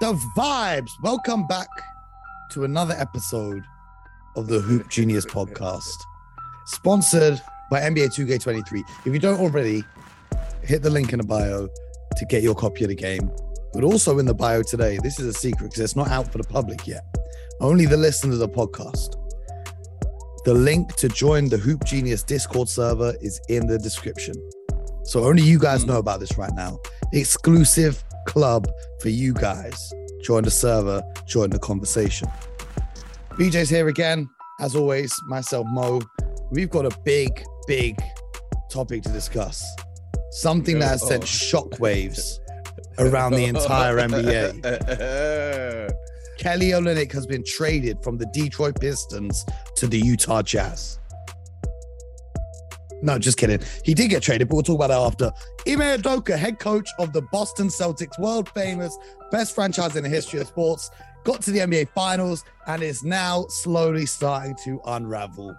the vibes. Welcome back to another episode of the Hoop Genius podcast, sponsored by NBA 2K23. If you don't already, hit the link in the bio to get your copy of the game. But also in the bio today, this is a secret because it's not out for the public yet. Only the listeners of the podcast. The link to join the Hoop Genius Discord server is in the description. So only you guys hmm. know about this right now. Exclusive club for you guys. Join the server, join the conversation. BJ's here again. As always, myself, Mo. We've got a big, big topic to discuss. Something that has sent shockwaves around the entire NBA. Kelly Olynyk has been traded from the Detroit Pistons to the Utah Jazz. No, just kidding. He did get traded, but we'll talk about that after. Ime Udoka, head coach of the Boston Celtics, world famous, best franchise in the history of sports, got to the NBA Finals and is now slowly starting to unravel.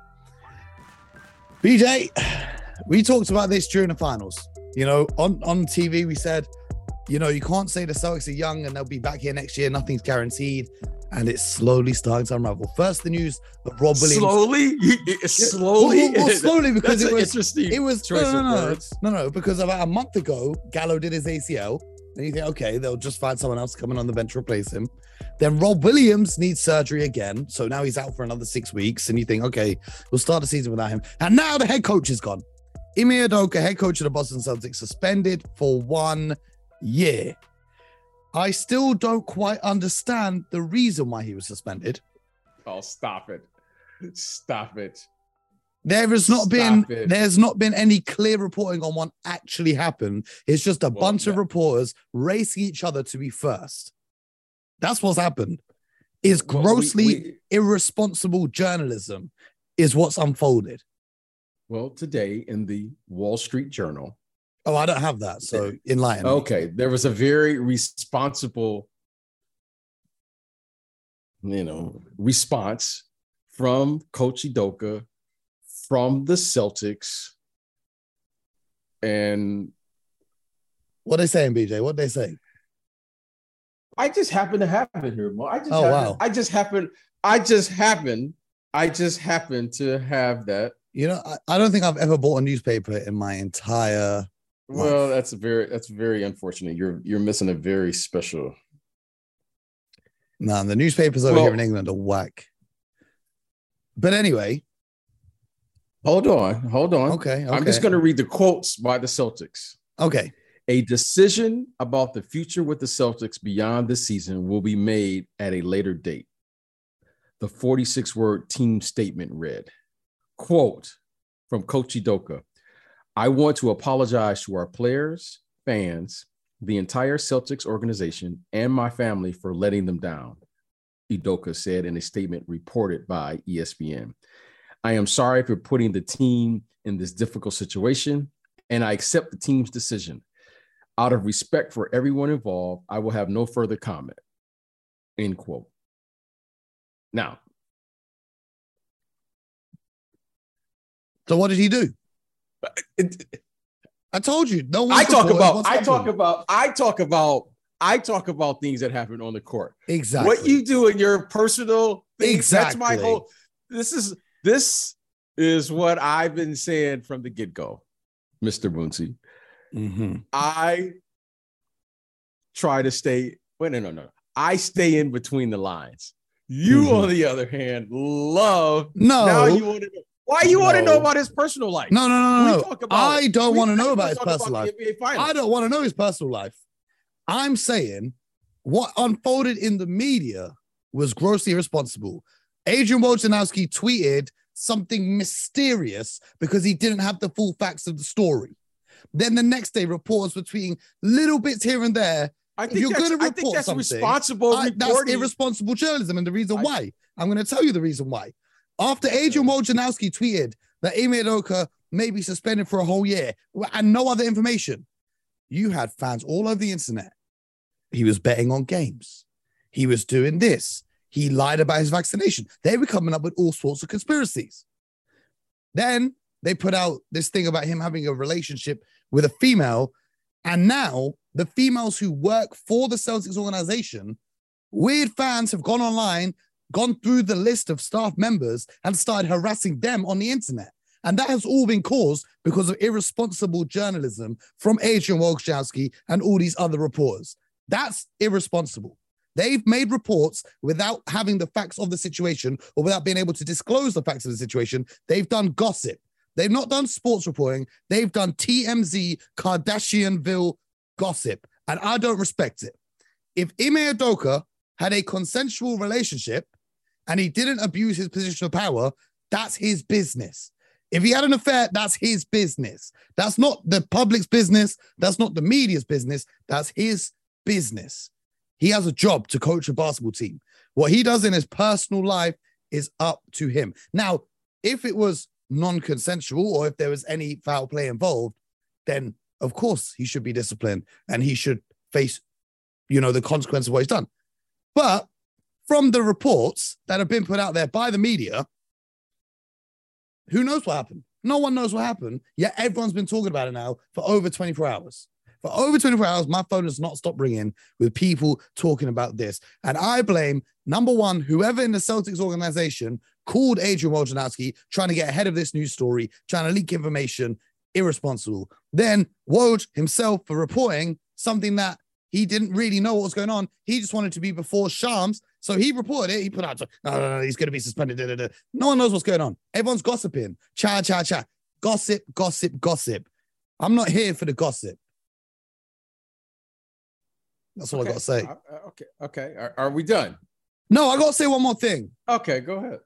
BJ, we talked about this during the finals. You know, on, on TV, we said, you know, you can't say the Celtics are young and they'll be back here next year. Nothing's guaranteed. And it's slowly starting to unravel. First, the news that Rob Williams. Slowly, slowly, Well, well, well, slowly because it was interesting it was choice no, no, no, no, no, because about a month ago, Gallo did his ACL. And you think, okay, they'll just find someone else coming on the bench to replace him. Then Rob Williams needs surgery again. So now he's out for another six weeks. And you think, okay, we'll start the season without him. And now the head coach is gone. Ime Udoka, head coach of the Boston Celtics, suspended for one year. I still don't quite understand the reason why he was suspended. Oh, stop it! Stop it! There has not been Stop it. there's not been any clear reporting on what actually happened. It's just a Well, bunch of reporters racing each other to be first. That's what's happened. Is Well, we- grossly we- irresponsible journalism is what's unfolded. well, today in the Wall Street Journal. Oh, I don't have that. So enlighten. me. Okay, there was a very responsible, you know, response from Coach Idoka, from the Celtics, and What they saying, BJ? What they saying? I just happen to have it here. Mo. I just Oh, happen, wow. I just happen. I just happen. I just happen to have that. You know, I, I don't think I've ever bought a newspaper in my entire Well, that's very that's very unfortunate. You're you're missing a very special. No, the newspapers over Well- here in England are whack. But anyway, Hold on, hold on. okay, okay. I'm just going to read the quotes by the Celtics. Okay. A decision about the future with the Celtics beyond the season will be made at a later date. The 46 word team statement read, quote from Coach Idoka, I want to apologize to our players, fans, the entire Celtics organization, and my family for letting them down, Idoka said in a statement reported by ESPN. I am sorry for putting the team in this difficult situation, and I accept the team's decision. Out of respect for everyone involved, I will have no further comment. End quote. Now, So what did he do? It, I told you. No one. I talk about, I talk about, I talk about, I talk about things that happen on the court. exactly What you do in your personal things, that's my Exactly. whole. This is this is what I've been saying from the get go, Mister Boonsey. Mhm. I try to stay. Wait, no, no, no. I stay in between the lines. You, Mhm. on the other hand, love. No, Now you want to. Why you want to know about his personal life? no, no, no, no, no. about- I don't want to know about his about personal life. the NBA finals. I don't want to know his personal life. I'm saying what unfolded in the media was grossly irresponsible. Adrian Wojnarowski tweeted something mysterious because he didn't have the full facts of the story. Then the next day, reporters were tweeting little bits here and there I if think you're I think report that's something, responsible I- that's irresponsible journalism. And the reason I- why, I'm going to tell you the reason why. After Adrian Wojnarowski tweeted that Ime Udoka may be suspended for a whole year and no other information, you had fans all over the internet. He was betting on games. He was doing this. He lied about his vaccination. They were coming up with all sorts of conspiracies. Then they put out this thing about him having a relationship with a female. And now the females who work for the Celtics organization Weird fans have gone online, gone through the list of staff members, and started harassing them on the internet. And that has all been caused because of irresponsible journalism from Adrian Wojnarowski and all these other reporters. That's irresponsible. They've made reports without having the facts of the situation or without being able to disclose the facts of the situation. They've done gossip. They've not done sports reporting. They've done TMZ Kardashianville gossip. And I don't respect it. If Ime Udoka had a consensual relationship and he didn't abuse his position of power, that's his business. If he had an affair, that's his business. That's not the public's business. That's not the media's business. That's his business. He has a job to coach a basketball team. What he does in his personal life is up to him. Now, if it was non consensual or if there was any foul play involved, then of course he should be disciplined and he should face, you know, the consequence of what he's done. But from the reports that have been put out there by the media, who knows what happened? No one knows what happened. Yet everyone's been talking about it now for over 24 hours. For over 24 hours, my phone has not stopped ringing with people talking about this. And I blame number one, whoever in the Celtics organization called Adrian Wojnarowski, trying to get ahead of this news story, trying to leak information, irresponsible. Then Woj himself for reporting something that he didn't really know what was going on. He just wanted to be before Shams. So he reported it. He put out, no, no, no, he's going to be suspended. Da, da, da. No one knows what's going on. Everyone's gossiping. Cha, cha, cha. Gossip, gossip, gossip. I'm not here for the gossip. That's all okay. I got to say. Uh, uh, okay. Okay. Are, are we done? No, I got to say one more thing. Okay. Go ahead.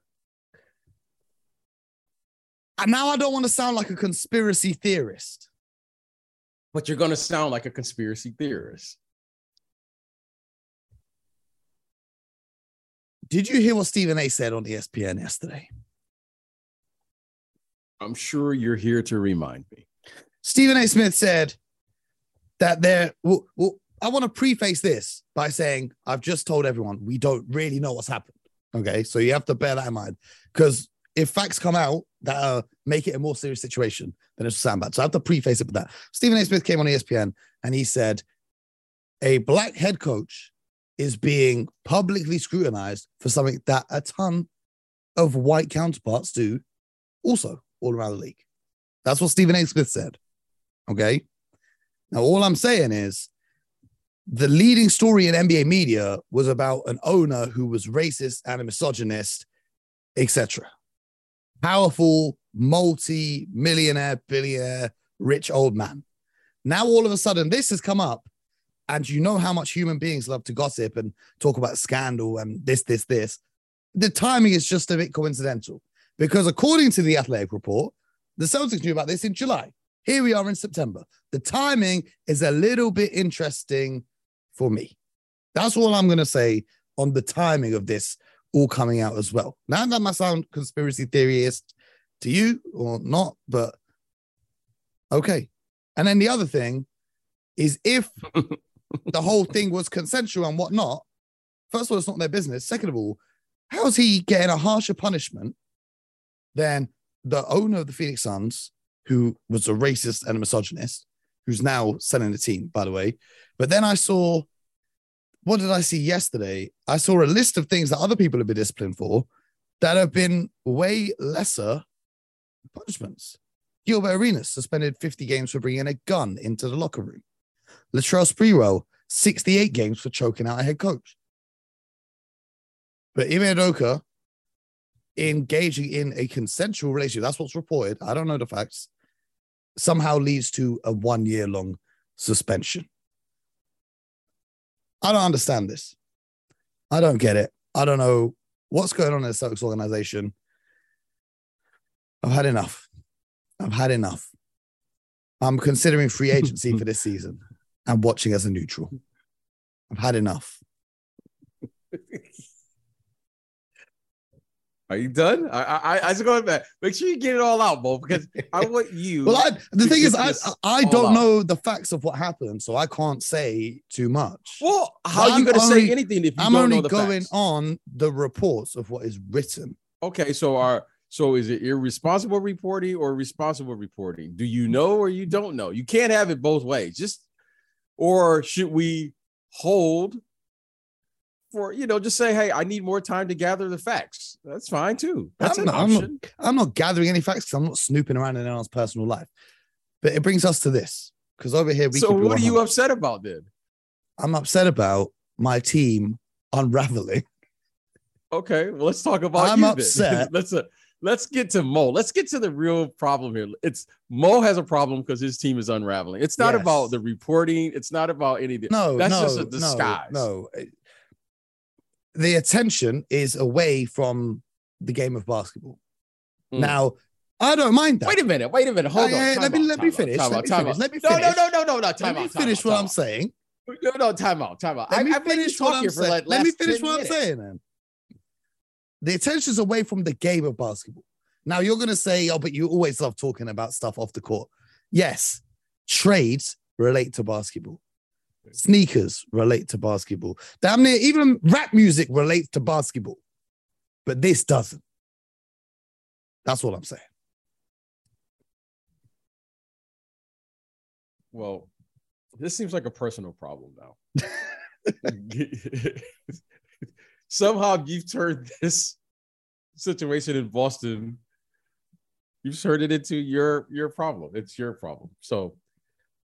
And now I don't want to sound like a conspiracy theorist. But you're going to sound like a conspiracy theorist. Did you hear what Stephen A said on ESPN yesterday? I'm sure you're here to remind me. Stephen A. Smith said that there. Well, well, I want to preface this by saying I've just told everyone we don't really know what's happened. Okay, so you have to bear that in mind because if facts come out that uh, make it a more serious situation, then it's sound bad. So I have to preface it with that. Stephen A. Smith came on ESPN and he said a black head coach is being publicly scrutinized for something that a ton of white counterparts do also all around the league. That's what Stephen A. Smith said. Okay. Now, all I'm saying is the leading story in NBA media was about an owner who was racist and a misogynist, etc. Powerful, multi millionaire, billionaire, rich old man. Now, all of a sudden, this has come up and you know how much human beings love to gossip and talk about scandal and this, this, this. The timing is just a bit coincidental because according to the Athletic report, the Celtics knew about this in July. Here we are in September. The timing is a little bit interesting for me. That's all I'm going to say on the timing of this all coming out as well. Now that might sound conspiracy theorist to you or not, but okay. And then the other thing is if the whole thing was consensual and whatnot, first of all, it's not their business. Second of all, how's he getting a harsher punishment than the owner of the Phoenix Suns, who was a racist and a misogynist, who's now selling the team, by the way. But then I saw, what did I see yesterday? I saw a list of things that other people have been disciplined for that have been way lesser punishments. Gilbert Arenas suspended 50 games for bringing a gun into the locker room. Latrell Sprewell, 68 games for choking out a head coach. But Ime Udoka engaging in a consensual relationship, that's what's reported. I don't know the facts, somehow leads to a one year long suspension. I don't understand this. I don't get it. I don't know what's going on in the Celtics organization. I've had enough. I've had enough. I'm considering free agency for this season and watching as a neutral. I've had enough. Are you done? I I, I just going back. Make sure you get it all out, Bo, because I want you. well, I, the thing is, I I don't know the facts of what happened, so I can't say too much. Well, how are you going to say anything if you I'm don't only know the going facts? on the reports of what is written. Okay, so are so is it irresponsible reporting or responsible reporting? Do you know or you don't know? You can't have it both ways. Just or should we hold for you know just say hey i need more time to gather the facts that's fine too that's I'm an not- I'm not- option I'm not gathering any facts because I'm not snooping around in anyone's personal life. But it brings us to this because over here we so what are you upset about then I'm upset about my team unraveling. okay well let's talk about I'm upset. let's uh, let's get to mo let's get to the real problem here it's mo has a problem because his team is unraveling it's not Yes. about the reporting it's not about anything No, That's no, just a disguise. No, The attention is away from the game of basketball. Mm. Now, I don't mind that. Wait a minute. Wait a minute. Hold Uh, on. let me- let me finish, let me finish, let me No, no, no, no, no, no. Time Let me out. finish what I'm saying. No, no, time out. Time out. Let I, me I've finish what I'm saying. Let me finish 10 what I'm saying. Then. The attention's away from the game of basketball. Now you're gonna say, "Oh, but you always love talking about stuff off the court." Yes, trades relate to basketball. Sneakers relate to basketball. Damn near even rap music relates to basketball, but this doesn't. That's what I'm saying. Well, this seems like a personal problem now. Somehow you've turned this situation in Boston, you've turned it into your your problem. It's your problem. So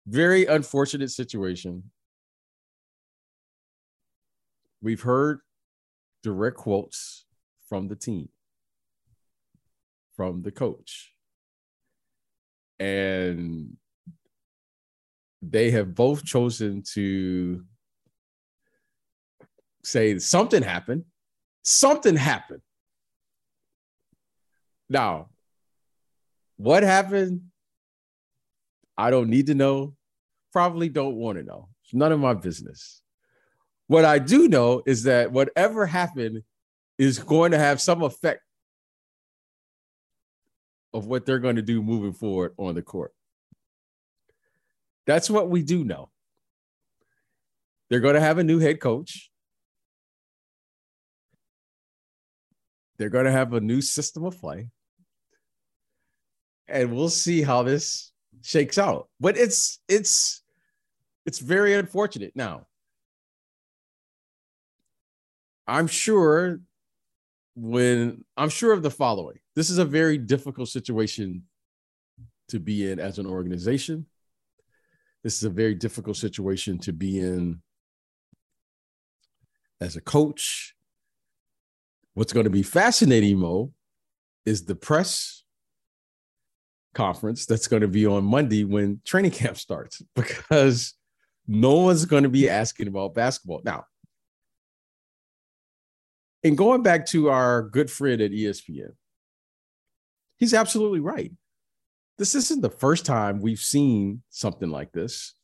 very unfortunate situation. We've heard direct quotes from the team, from the coach. And they have both chosen to say something happened. Something happened. Now, what happened? I don't need to know. Probably don't want to know. It's none of my business. What I do know is that whatever happened is going to have some effect of what they're going to do moving forward on the court. That's what we do know. They're going to have a new head coach. They're going to have a new system of play. And we'll see how this shakes out. But it's it's it's very unfortunate. Now, I'm sure when I'm sure of the following. This is a very difficult situation to be in as an organization. This is a very difficult situation to be in as a coach. What's going to be fascinating, Mo, is the press conference that's going to be on Monday when training camp starts because no one's going to be asking about basketball. Now, and going back to our good friend at ESPN, he's absolutely right. This isn't the first time we've seen something like this.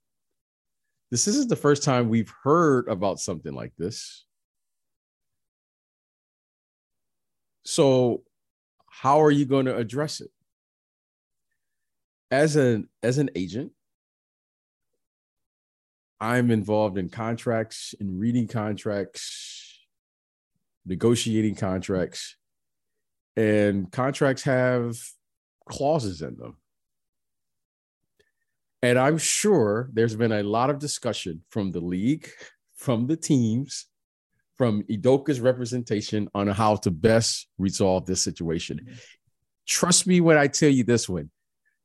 This isn't the first time we've heard about something like this. So, how are you going to address it? As an as an agent, I'm involved in contracts, in reading contracts, negotiating contracts, and contracts have clauses in them. And I'm sure there's been a lot of discussion from the league, from the teams, from Idoka's representation on how to best resolve this situation. Mm-hmm. Trust me when I tell you this one.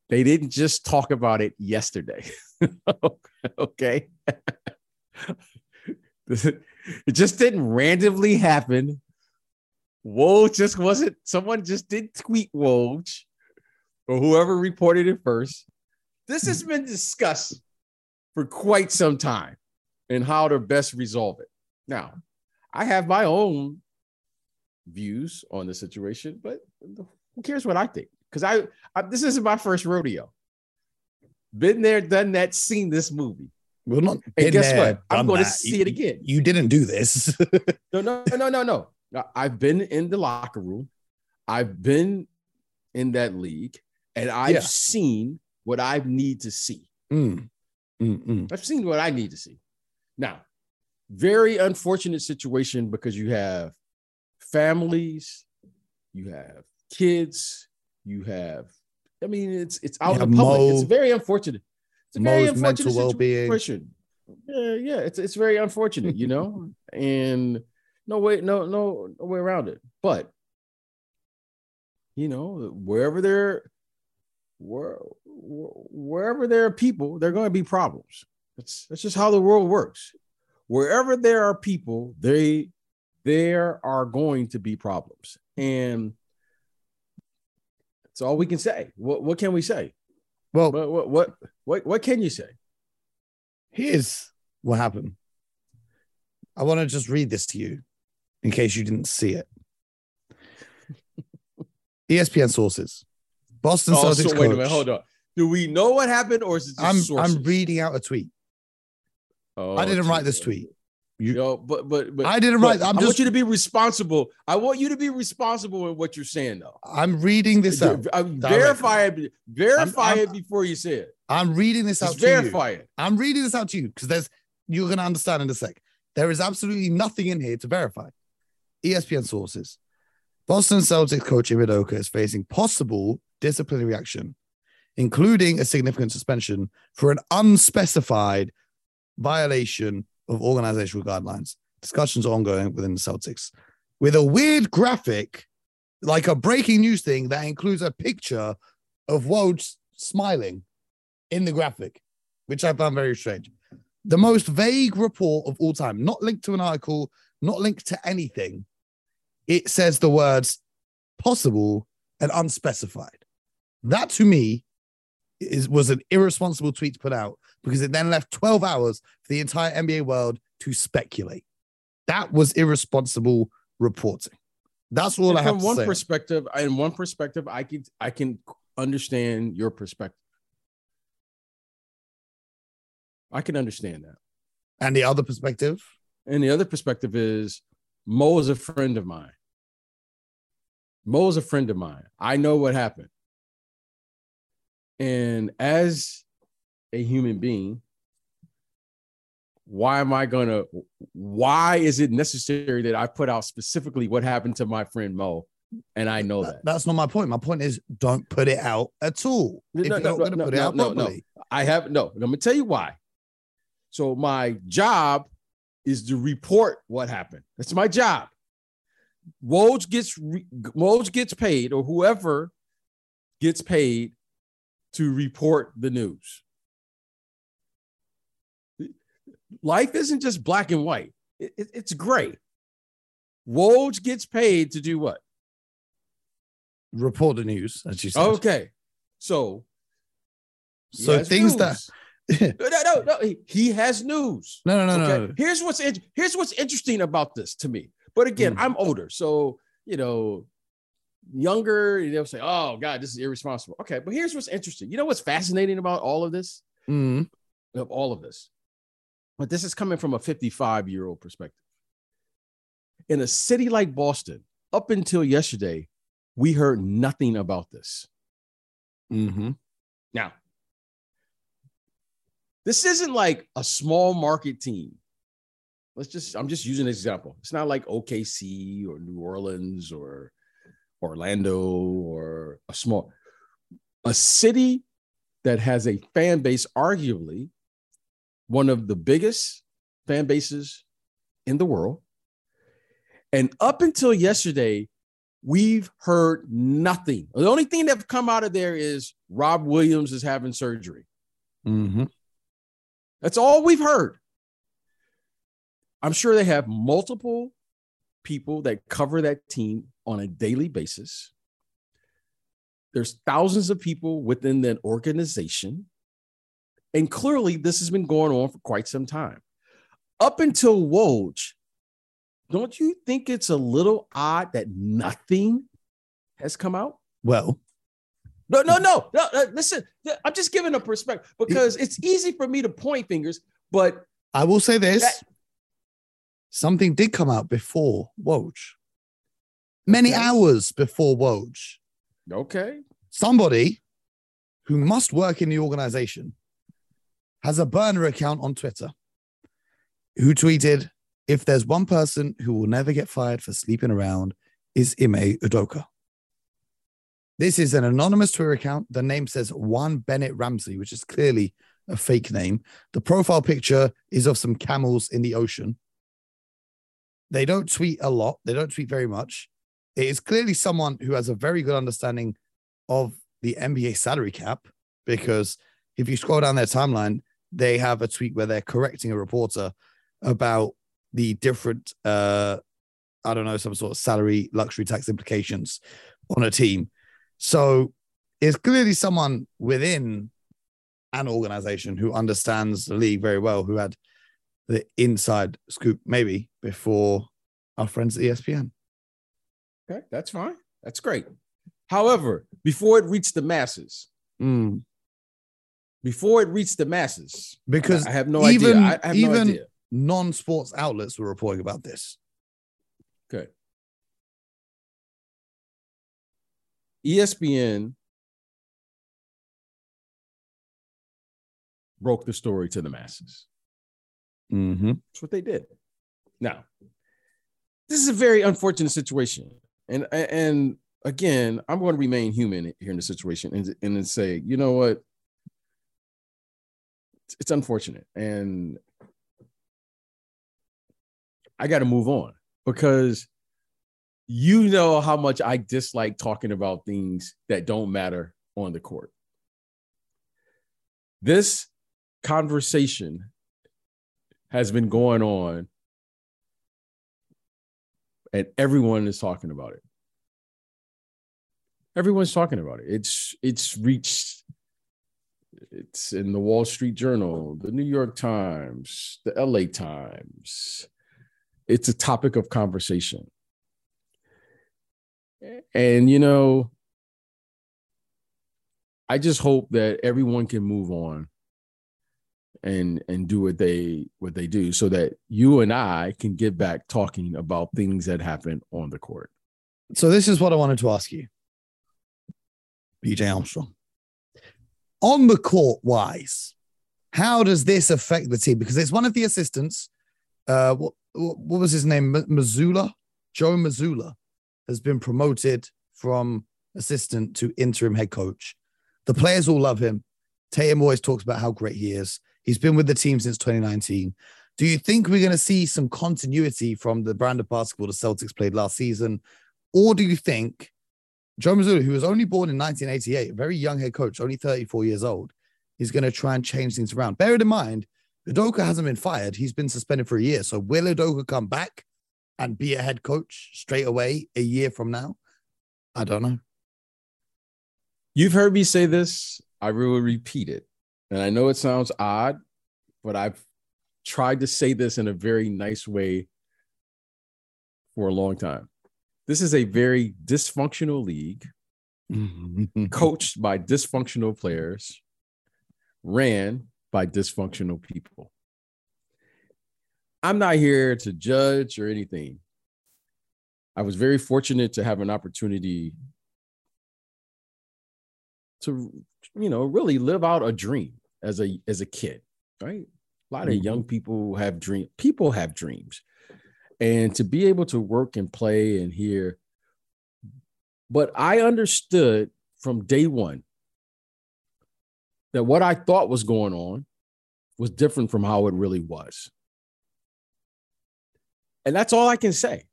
They didn't just talk about it yesterday. okay. it just didn't randomly happen. Woj just wasn't, someone just did tweet Woj or whoever reported it first. This has been discussed for quite some time and how to best resolve it. Now, I have my own views on the situation, but who cares what I think? Because I, I this isn't my first rodeo. Been there, done that, seen this movie. We're not. And guess there, what? I'm going to see You- it again. You didn't do this. No, no, no, no, no. No, I've been in the locker room. I've been in that league, and I've Yeah. seen what I need to see. Mm, mm, mm. I've seen what I need to see. Now, very unfortunate situation because you have families, you have kids, you have. I mean, it's it's out in have public. Mo- it's very unfortunate. It's a very Mo's unfortunate mental well-being. situation. Yeah, yeah, it's it's very unfortunate, you know, and No way, no, no, no way around it. But you know, wherever there, where, wherever there are people, there are going to be problems. That's that's just how the world works. Wherever there are people, they there are going to be problems, and that's all we can say. What what can we say? Well, What what what what, what can you say? here's what happened. I want to just read this to you in case you didn't see it. ESPN sources. Boston Oh, Celtics so coach. wait a minute, hold on. Do we know what happened, or is it just I'm sources? I'm reading out a tweet. Oh, I didn't write this tweet. You- Yo, but but but I didn't but write. I'm I want just you to be responsible. I want you to be responsible in what you're saying, though. I'm reading this out. Uh, verify it. Verify I'm- it before you say it. I'm reading this out Just to you. verify it. I'm reading this out to you because there's you're gonna understand in a sec. There is absolutely nothing in here to verify. ESPN sources. Boston Celtics coach Ime Udoka is facing possible disciplinary action, including a significant suspension for an unspecified violation of organizational guidelines. Discussions ongoing within the Celtics with a weird graphic, like a breaking news thing that includes a picture of Woj smiling in the graphic, which I found very strange. The most vague report of all time, not linked to an article, not linked to anything. It says the words possible and unspecified. That to me is was an irresponsible tweet to put out because it then left 12 hours for the entire NBA world to speculate. That was irresponsible reporting. That's all And I have from one say. perspective, in one perspective, I can I can understand your perspective. I can understand that. and the other perspective, And the other perspective is Mo is a friend of mine. Mo is a friend of mine. I know what happened. And as a human being, why am I gonna why is it necessary that I put out specifically what happened to my friend Mo? And I know that. that's not my point. My point is don't put it out at all. No, if no, you're no, not no, put it out properly. I have no. Let me tell you why. So my job is to report what happened. That's my job. Woj gets re- Woj gets paid, or whoever gets paid to report the news. Life isn't just black and white; It- it- it's gray. Woj gets paid to do what? Report the news, as you said. Okay, so so things news. that no, no, no, no. He, he has news. no, no, no, okay? no. Here's what's in, here's what's interesting about this to me. But again, Mm. I'm older, so you know, younger, they'll say, "Oh God, this is irresponsible." Okay, but here's what's interesting. You know what's fascinating about all of this? Mm, Of all of this, but this is coming from a 55 year old perspective. In a city like Boston, up until yesterday, we heard nothing about this. Mm-hmm. Now, this isn't like a small market team. Let's just, I'm just using an example. It's not like OKC or New Orleans or Orlando or a small, a city that has a fan base, arguably one of the biggest fan bases in the world. And up until yesterday, we've heard nothing. The only thing that's come out of there is Rob Williams is having surgery. Mhm. That's all we've heard. I'm sure they have multiple people that cover that team on a daily basis. There's thousands of people within that organization. And clearly, this has been going on for quite some time. Up until Woj, don't you think it's a little odd that nothing has come out? Well, No, no, no, no. uh, Listen, I'm just giving a perspective because it's easy for me to point fingers, but I will say this: That- something did come out before Woj. Many Okay. hours before Woj, okay. somebody who must work in the organization has a burner account on Twitter who tweeted, "If there's one person who will never get fired for sleeping around, is Ime Udoka." This is an anonymous Twitter account. The name says Juan Bennett Ramsey, which is clearly a fake name. The profile picture is of some camels in the ocean. They don't tweet a lot. They don't tweet very much. It is clearly someone who has a very good understanding of the NBA salary cap because if you scroll down their timeline, they have a tweet where they're correcting a reporter about the different uh I don't know, some sort of salary luxury tax implications on a team. So it's clearly someone within an organization who understands the league very well, who had the inside scoop maybe before our friends at ESPN. Okay, that's fine. That's great. However, before it reached the masses, Mm. Before it reached the masses, Because I have no even- idea. I have no even- idea. non-sports outlets were reporting about this. Okay. ESPN broke the story to the masses. Mm-hmm. That's what they did. Now, this is a very unfortunate situation, and and again, I'm going to remain human here in the situation, and and then say, you know what, it's unfortunate, and I got to move on because you know how much I dislike talking about things that don't matter on the court. This conversation has been going on and everyone is talking about it. Everyone's talking about it. It's it's reached it's in the wall street journal the new york times the la times it's a topic of conversation and you know i just hope that everyone can move on and and do what they what they do so that you and I can get back talking about things that happen on the court. So this is what I wanted to ask you, BJ Armstrong. On the court wise, how does this affect the team? Because it's one of the assistants. Uh, what what was his name? Mazzulla, Joe Mazzulla, has been promoted from assistant to interim head coach. The players all love him. Tatum always talks about how great he is. He's been with the team since 2019. Do you think we're going to see some continuity from the brand of basketball the Celtics played last season? Or do you think Joe Mazzulla, who was only born in 1988, a very young head coach, only 34 years old, is going to try and change things around? Bear it in mind, Udoka hasn't been fired. He's been suspended for a year. So will Udoka come back and be a head coach straight away a year from now? I don't know. You've heard me say this. I will repeat it. And I know it sounds odd, but I've tried to say this in a very nice way for a long time. This is a very dysfunctional league, coached by dysfunctional players, ran by dysfunctional people. I'm not here to judge or anything. I was very fortunate to have an opportunity to you know really live out a dream as a as a kid right a lot of Mhm. young people have dream people have dreams and to be able to work and play and hear but i understood from day one that what i thought was going on was different from how it really was and that's all i can say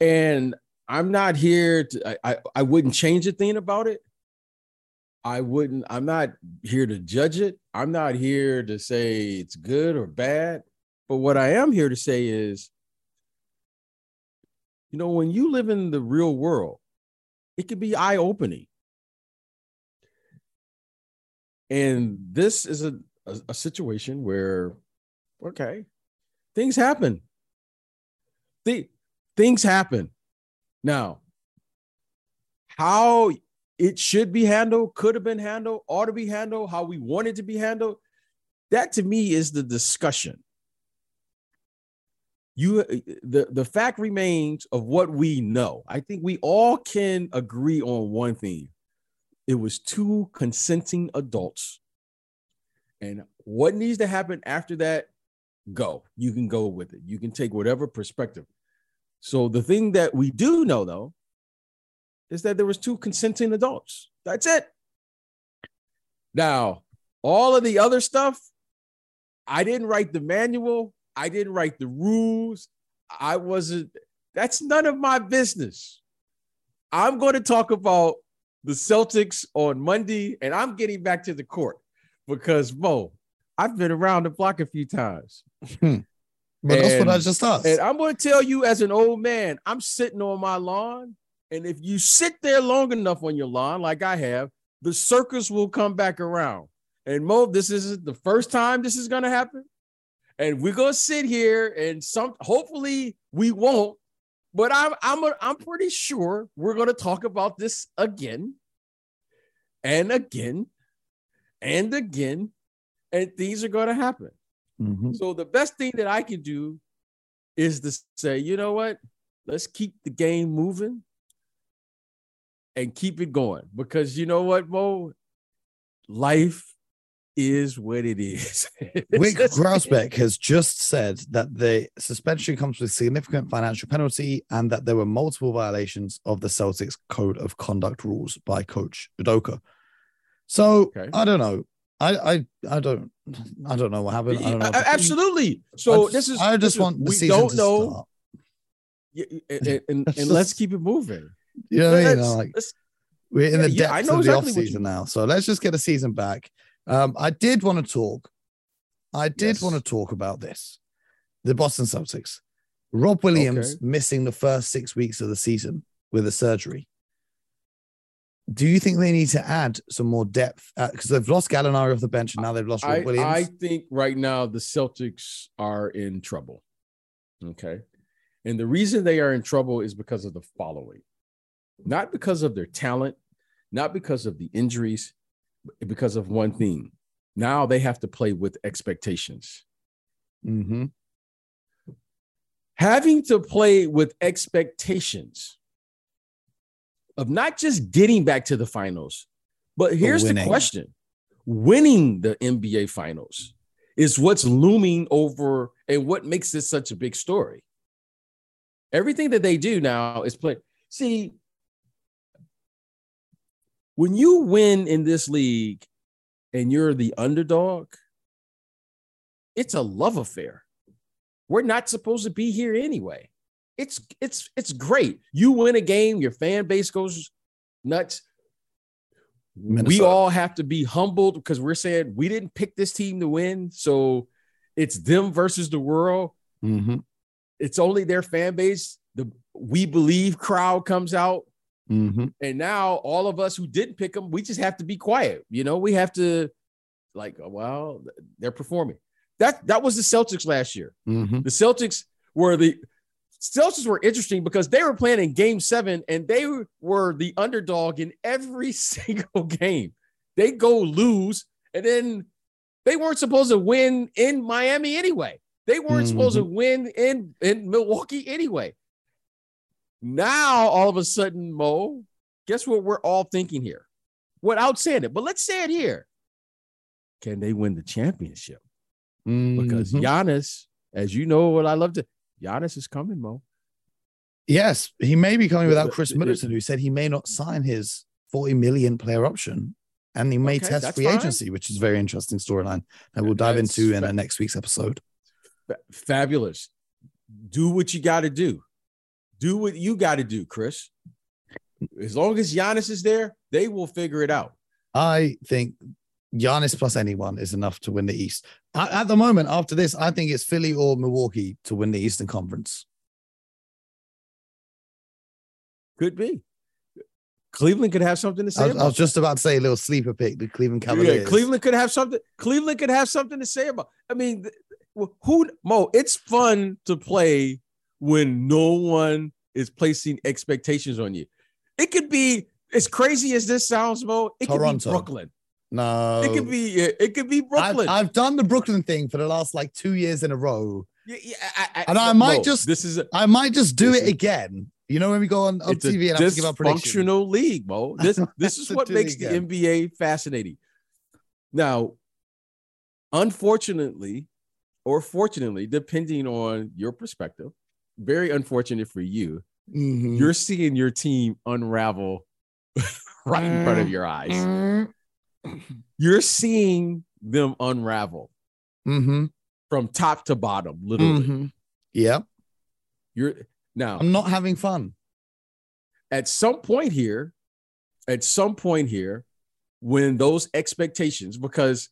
and i'm not here to i i, I wouldn't change a thing about it I wouldn't, I'm not here to judge it. I'm not here to say it's good or bad. But what I am here to say is, you know, when you live in the real world, it can be eye opening. And this is a, a, a situation where, okay, things happen. Th- things happen. Now, how it should be handled, could have been handled, ought to be handled, how we want it to be handled. That to me is the discussion. You uh, the, the fact remains of what we know. I think we all can agree on one thing. It was two consenting adults. And what needs to happen after that, go. You can go with it. You can take whatever perspective. So the thing that we do know though is that there was two consenting adults. That's it. Now, all of the other stuff, I didn't write the manual. I didn't write the rules. I wasn't. That's none of my business. I'm going to talk about the Celtics on Monday, and I'm getting back to the court because Mo, I've been around the block a few times. Hmm. But that's what I just asked. And I'm going to tell you, as an old man, I'm sitting on my lawn, and if you sit there long enough on your lawn, like I have, the circus will come back around. And Mo, this isn't the first time this is going to happen. And we're going to sit here and some hopefully we won't, but I'm I'm a, I'm pretty sure we're going to talk about this again and again and again and things are going to happen. Mhm. So the best thing that I can do is to say, you know what? Let's keep the game moving and keep it going because you know what, Mo? Life is what it is. Wyc Grousbeck has just said that the suspension comes with significant financial penalty and that there were multiple violations of the Celtics code of conduct rules by coach Udoka. So Okay. I don't know. I, I I don't I don't know what happened. I don't know. Absolutely. So just- this is I just is- want we don't know, start. y- y- and, and, and let's just- keep it moving. You know what I mean? Let's- Like let's- we're in the Yeah, depths know of the off you season now. So let's just get a season back. Um, I did want to talk. I did Yes. want to talk about this. The Boston Celtics. Rob Williams Okay. missing the first six weeks of the season with a surgery. Do you think they need to add some more depth? Because they've lost Gallinari off the bench and now they've lost Rob I, Williams. I think right now the Celtics are in trouble. Okay. And the reason they are in trouble is because of the following not because of their talent, not because of the injuries, because of one thing. Now they have to play with expectations. Mhm. Having to play with expectations of not just getting back to the finals, but here's the question winning the NBA finals is what's looming over and what makes this such a big story. Everything that they do now is play. See, when you win in this league and you're the underdog, it's a love affair. We're not supposed to be here anyway. It's it's it's great. You win a game, your fan base goes nuts. We all have to be humbled because we're saying we didn't pick this team to win. So it's them versus the world. Mhm. It's only their fan base. The we believe crowd comes out. Mhm. And now all of us who didn't pick them, we just have to be quiet. You know, we have to like, well, they're performing. That that was the Celtics last year. Mhm. The Celtics were the Celtics were interesting because they were playing in game seven and they were the underdog in every single game. They go lose, and then they weren't supposed to win in Miami anyway. They weren't supposed to win in, in Milwaukee anyway. Now, all of a sudden, Mo, guess what we're all thinking here? Without saying it, but let's say it here. Can they win the championship? Because Mhm. Giannis, as you know what I love to, Giannis is coming, Mo. Yes, he may be coming without Khris Middleton, who said he may not sign his 40 million player option and he may Okay, test free fine. agency, which is a very interesting storyline that we'll dive That's into in fa- uh, next week's episode. Fa- Fabulous. Do what you got to do. Do what you got to do, Khris. As long as Giannis is there, they will figure it out. I think Giannis plus anyone is enough to win the East. At, at the moment, after this, I think it's Philly or Milwaukee to win the Eastern Conference. Could be. Cleveland could have something to say I, was- I about was just about to say a little sleeper pick, the Cleveland Cavaliers. Yeah, Cleveland could have something. Cleveland could have something to say about. I mean, who Mo? It's fun to play when no one is placing expectations on you. It could be as crazy as this sounds, Mo. It could Toronto. be Brooklyn. No, It could be. It could be I've, Brooklyn. I've done the Brooklyn thing for the last like two years in a row. Yeah, yeah, I, And I might Mo, just- This is a, I might just do it is- again. You know when we go on, on TV and have to give predictions. dysfunctional league, Mo. This this is what makes the. NBA fascinating. Now, unfortunately, or fortunately, depending on your perspective, very unfortunate for you, Mhm. you're seeing your team unravel right in front of your eyes. Mm-hmm. You're seeing them unravel Mhm. from top to bottom, literally. Mhm. Yep. You're now I'm not having fun. at some point here, at some point here, when those expectations, because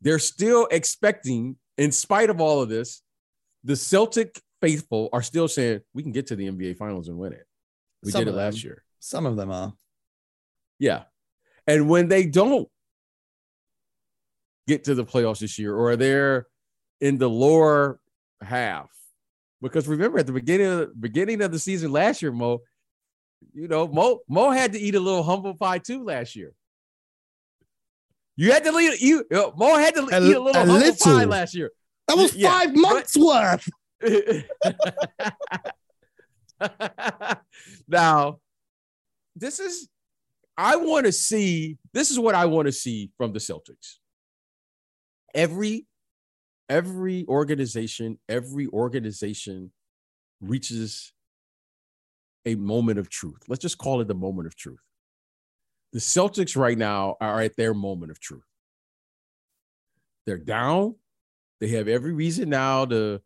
they're still expecting, in spite of all of this, the Celtic faithful are still saying we can get to the NBA finals and win it. We Some did it last them. year. Some of them are. Yeah. And when they don't get to the playoffs this year, or they're in the lower half, because remember at the beginning of the beginning of the season last year, Mo, you know, Mo Mo had to eat a little humble pie too last year. You had to leave you Mo had to A- eat a little a humble pie last year. That was Yeah, five but- months worth. now, this is, I want to see, this is what I want to see from the Celtics. Every, every organization, every organization reaches a moment of truth. Let's just call it the moment of truth. The Celtics right now are at their moment of truth. They're down. They have every reason now to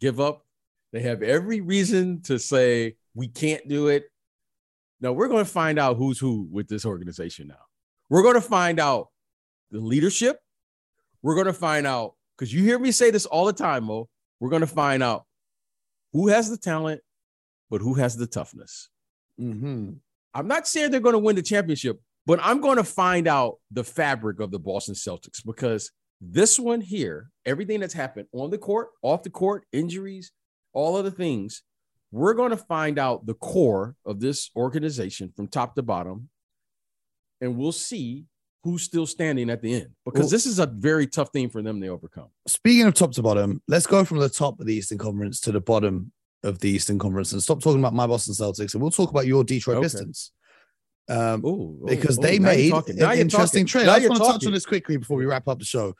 give up. They have every reason to say, we can't do it. Now, we're going to find out who's who with this organization now. We're going to find out the leadership. We're going to find out, because you hear me say this all the time, Mo. We're going to find out who has the talent, but who has the toughness. Mm-hmm. I'm not saying they're going to win the championship, but I'm going to find out the fabric of the Boston Celtics because this one here, everything that's happened on the court, off the court, injuries, all of the things, we're going to find out the core of this organization from top to bottom, and we'll see who's still standing at the end because Well- this is a very tough thing for them to overcome. Speaking of top to bottom, let's go from the top of the Eastern Conference to the bottom of the Eastern Conference and stop talking about my Boston Celtics and we'll talk about your Detroit Okay. Pistons. Um, Ooh, because ooh, they ooh, you're made an interesting talking. trade. Now I just want to touch on this quickly before we wrap up the show.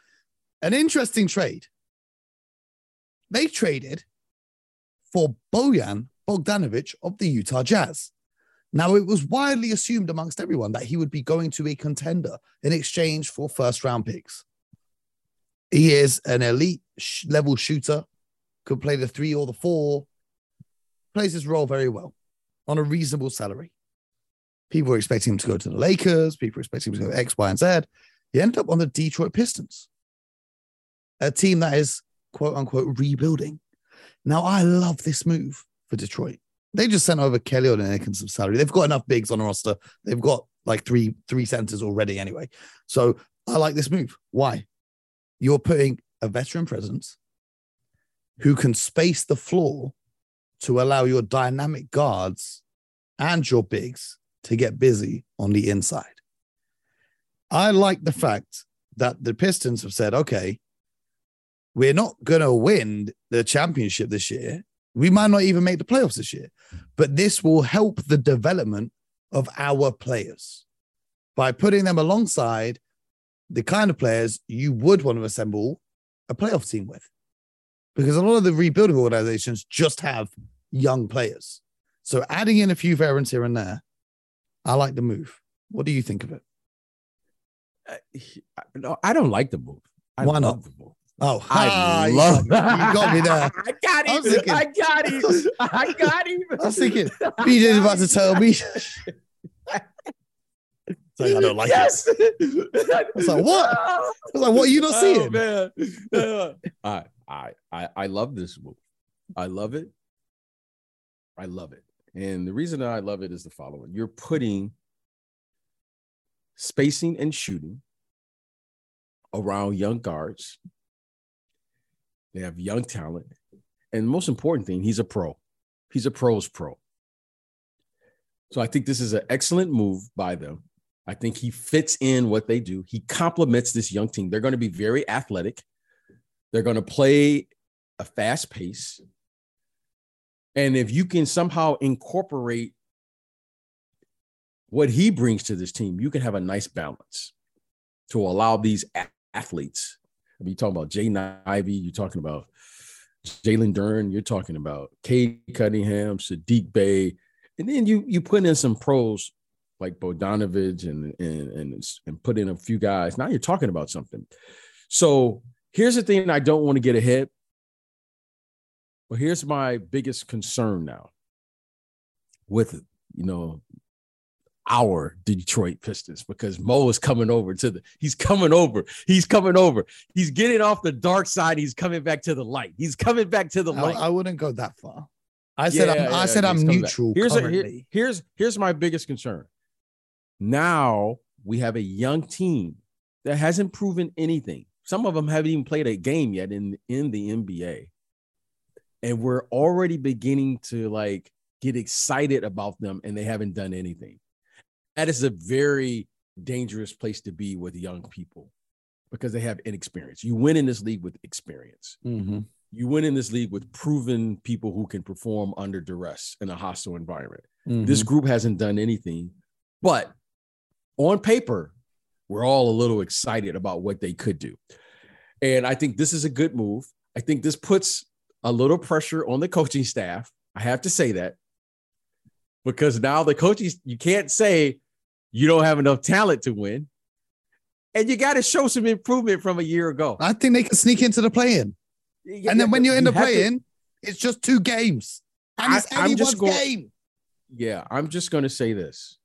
An interesting trade. They traded for Bojan Bogdanovic of the Utah Jazz. Now, it was widely assumed amongst everyone that he would be going to a contender in exchange for first round picks. He is an elite sh- level shooter, could play the three or the four, plays his role very well on a reasonable salary. People were expecting him to go to the Lakers. People were expecting him to go X, Y, and Z. He ended up on the Detroit Pistons, a team that is quote unquote rebuilding. Now, I love this move for Detroit. They just sent over Kelly Olynyk and some salary. They've got enough bigs on the roster. They've got like three three centers already anyway. So I like this move. Why? You're putting a veteran presence who can space the floor to allow your dynamic guards and your bigs to get busy on the inside. I like the fact that the Pistons have said, okay, we're not going to win the championship this year. We might not even make the playoffs this year, but this will help the development of our players by putting them alongside the kind of players you would want to assemble a playoff team with. Because a lot of the rebuilding organizations just have young players. So adding in a few veterans here and there, I like the move. What do you think of it? Uh, no, I don't like the move. I Why love not? the move. Oh, I ah, you love. got me. You got me there. I got I him. thinking- I got him. I got him. I was thinking, BJ's about to tell me. Like, I don't like it. yes. I was like, what? I was like, what are you not Oh, seeing? man. Uh, I, I, I, I love this move. I love it. I love it. And the reason I love it is the following you're putting spacing and shooting around young guards. They have young talent. And most important thing, he's a pro. He's a pro's pro. So I think this is an excellent move by them. I think he fits in what they do. He complements this young team. They're going to be very athletic. They're going to play a fast pace. And if you can somehow incorporate what he brings to this team, you can have a nice balance to allow these athletes. I mean, you're talking about Jaden Ivey, you're talking about Jalen Duren, you're talking about Cade Cunningham, Saddiq Bey, and then you you put in some pros like Bodanovich and and and and put in a few guys. Now you're talking about something. So here's the thing: I don't want to get ahead. But here's my biggest concern now with you know our Detroit Pistons because Mo is coming over to the he's coming over. He's coming over. He's getting off the dark side. He's coming back to the light. He's coming back to the I, light. I wouldn't go that far. I said Yeah, I'm, yeah, I said yeah, I'm he's back. neutral Here's a, here- here's here's my biggest concern. Now we have a young team that hasn't proven anything. Some of them haven't even played a game yet in in the NBA, and we're already beginning to like get excited about them, and they haven't done anything. That is a very dangerous place to be with young people because they have inexperience. You win in this league with experience Mhm. you win in this league with proven people who can perform under duress in a hostile environment. This Mhm. group hasn't done anything, but on paper, we're all a little excited about what they could do. And I think this is a good move. I think this puts a little pressure on the coaching staff. I have to say that because now the coaches, you can't say you don't have enough talent to win. And you got to show some improvement from a year ago. I think they can sneak into the play-in, and then when you're in the You play-in, it's just two games, and I- it's I'm anyone's going- game. yeah, I'm just going to say this.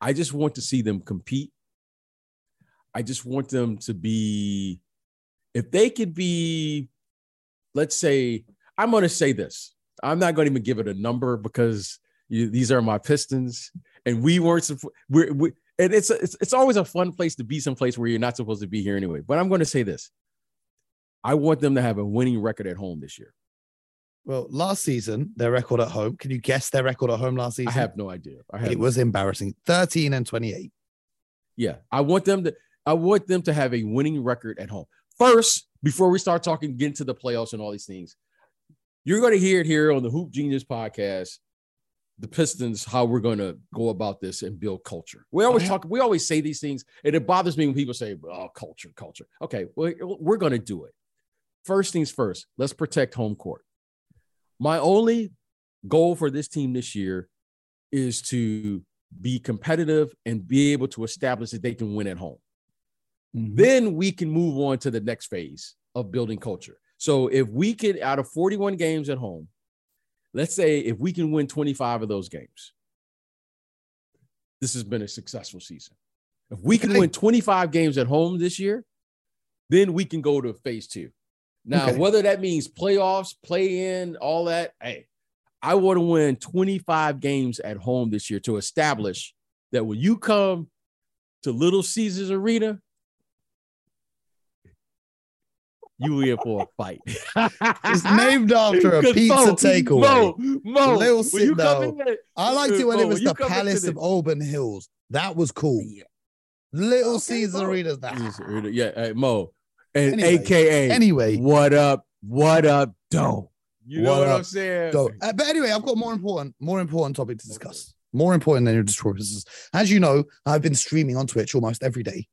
I just want to see them compete. I just want them to be, if they could be, let's say, I'm going to say this. I'm not going to even give it a number because you, these are my Pistons, and we weren't. We're, we, and it's, it's it's always a fun place to be someplace where you're not supposed to be here anyway. But I'm going to say this. I want them to have a winning record at home this year. Well, last season, their record at home. Can you guess their record at home last season? I have no idea. Have It was embarrassing. 13 and 28. Yeah, I want them to. I want them to have a winning record at home. First, before we start talking, get into the playoffs and all these things, you're going to hear it here on the Hoop Genius podcast. The Pistons, how we're going to go about this and build culture. We oh, always talk. We always say these things, and it bothers me when people say, "Oh, culture, culture." Okay, well, we're going to do it. First things first. Let's protect home court. My only goal for this team this year is to be competitive and be able to establish that they can win at home. Mm-hmm. Then we can move on to the next phase of building culture. So if we could, out of 41 games at home, let's say if we can win 25 of those games, this has been a successful season. If we can Okay. win 25 games at home this year, then we can go to phase two. Now, Okay. whether that means playoffs, play in, all that, hey, I want to win 25 games at home this year to establish that when you come to Little Caesars Arena, you in for a fight. It's named after a pizza Mo, takeaway. Mo, Mo, Little when Sit you come Down. in, I liked it when it was the Palace the- of Auburn Hills. That was cool. Little Okay, Caesar Mo. That. Caesars Yeah, hey, Mo, and Anyway, AKA Anyway, what up, what up, doe. You know What what, up, I'm saying? So, uh, but anyway, I've got more important, more important topic to discuss. More important than your Detroit Pistons. As you know, I've been streaming on Twitch almost every day,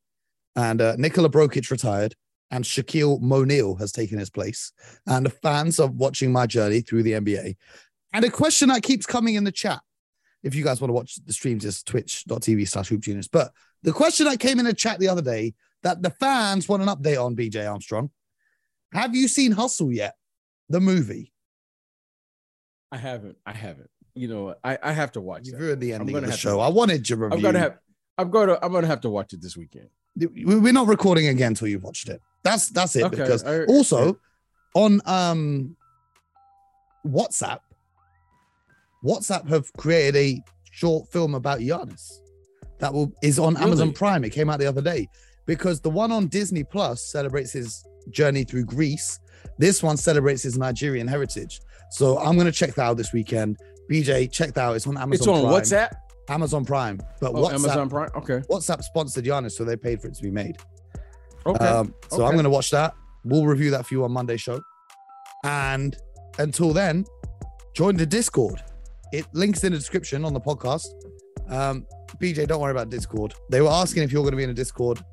and uh, Nikola Brokic retired, and Shaquille O'Neal has taken his place. And the fans are watching my journey through the NBA. And a question that keeps coming in the chat, if you guys want to watch the streams, is twitch.tv slash hoop genius. But the question that came in the chat the other day that the fans want an update on BJ Armstrong. Have you seen Hustle yet? The movie. I haven't. I haven't. You know, I, I have to watch You've that. ruined the ending of the to show. watch I wanted your review. I'm gonna have. I'm gonna. I'm gonna have to watch it this weekend. We're not recording again until you've watched it. That's that's it. Okay, Because I- also on um WhatsApp, WhatsApp have created a short film about Giannis that will is on Amazon Prime. It came out the other day because the one on Disney Plus celebrates his journey through Greece. This one celebrates his Nigerian heritage. So I'm gonna check that out this weekend. BJ, check that out. It's on Amazon. It's on Prime. WhatsApp. Amazon Prime, but Oh, WhatsApp Amazon Prime. Okay. WhatsApp sponsored Giannis, so they paid for it to be made. Okay. Um, so I'm going to watch that. We'll review that for you on Monday show. And until then, join the Discord. It links in the description on the podcast. Um, BJ, don't worry about Discord. They were asking if you're going to be in a Discord,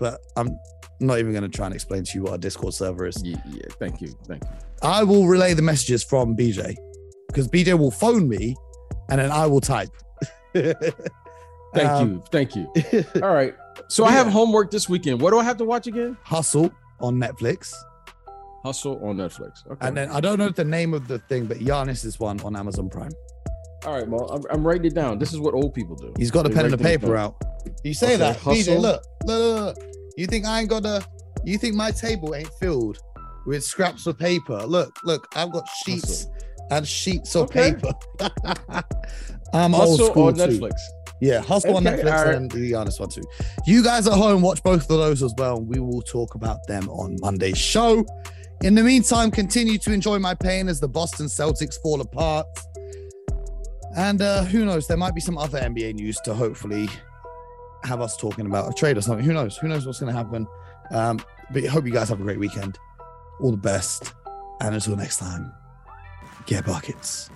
but I'm not even going to try and explain to you what a Discord server is. yeah, yeah. Thank you. Thank you. I will relay the messages from BJ because BJ will phone me and then I will type. Thank Um, you. Thank you. All right. So I have homework this weekend. What do I have to watch again? Hustle on Netflix. Hustle on Netflix. Okay. And then I don't know the name of the thing, but Giannis is one on Amazon Prime. All right, Mo. I'm, I'm writing it down. This is what old people do. He's got a They pen and a paper out. You say Okay, that, hustle. Look, look, look, look. You think I ain't got a? You think my table ain't filled with scraps of paper? Look, look. I've got sheets and sheets of Okay. paper. I'm old Hustle school on too. Netflix. Yeah, Hustle on Netflix right. and the Giannis one too. You guys at home watch both of those as well. and We will talk about them on Monday's show. In the meantime, continue to enjoy my pain as the Boston Celtics fall apart. And uh, who knows? There might be some other NBA news to hopefully have us talking about a trade or something. Who knows? Who knows what's going to happen? Um, but I hope you guys have a great weekend. All the best. And until next time, get buckets.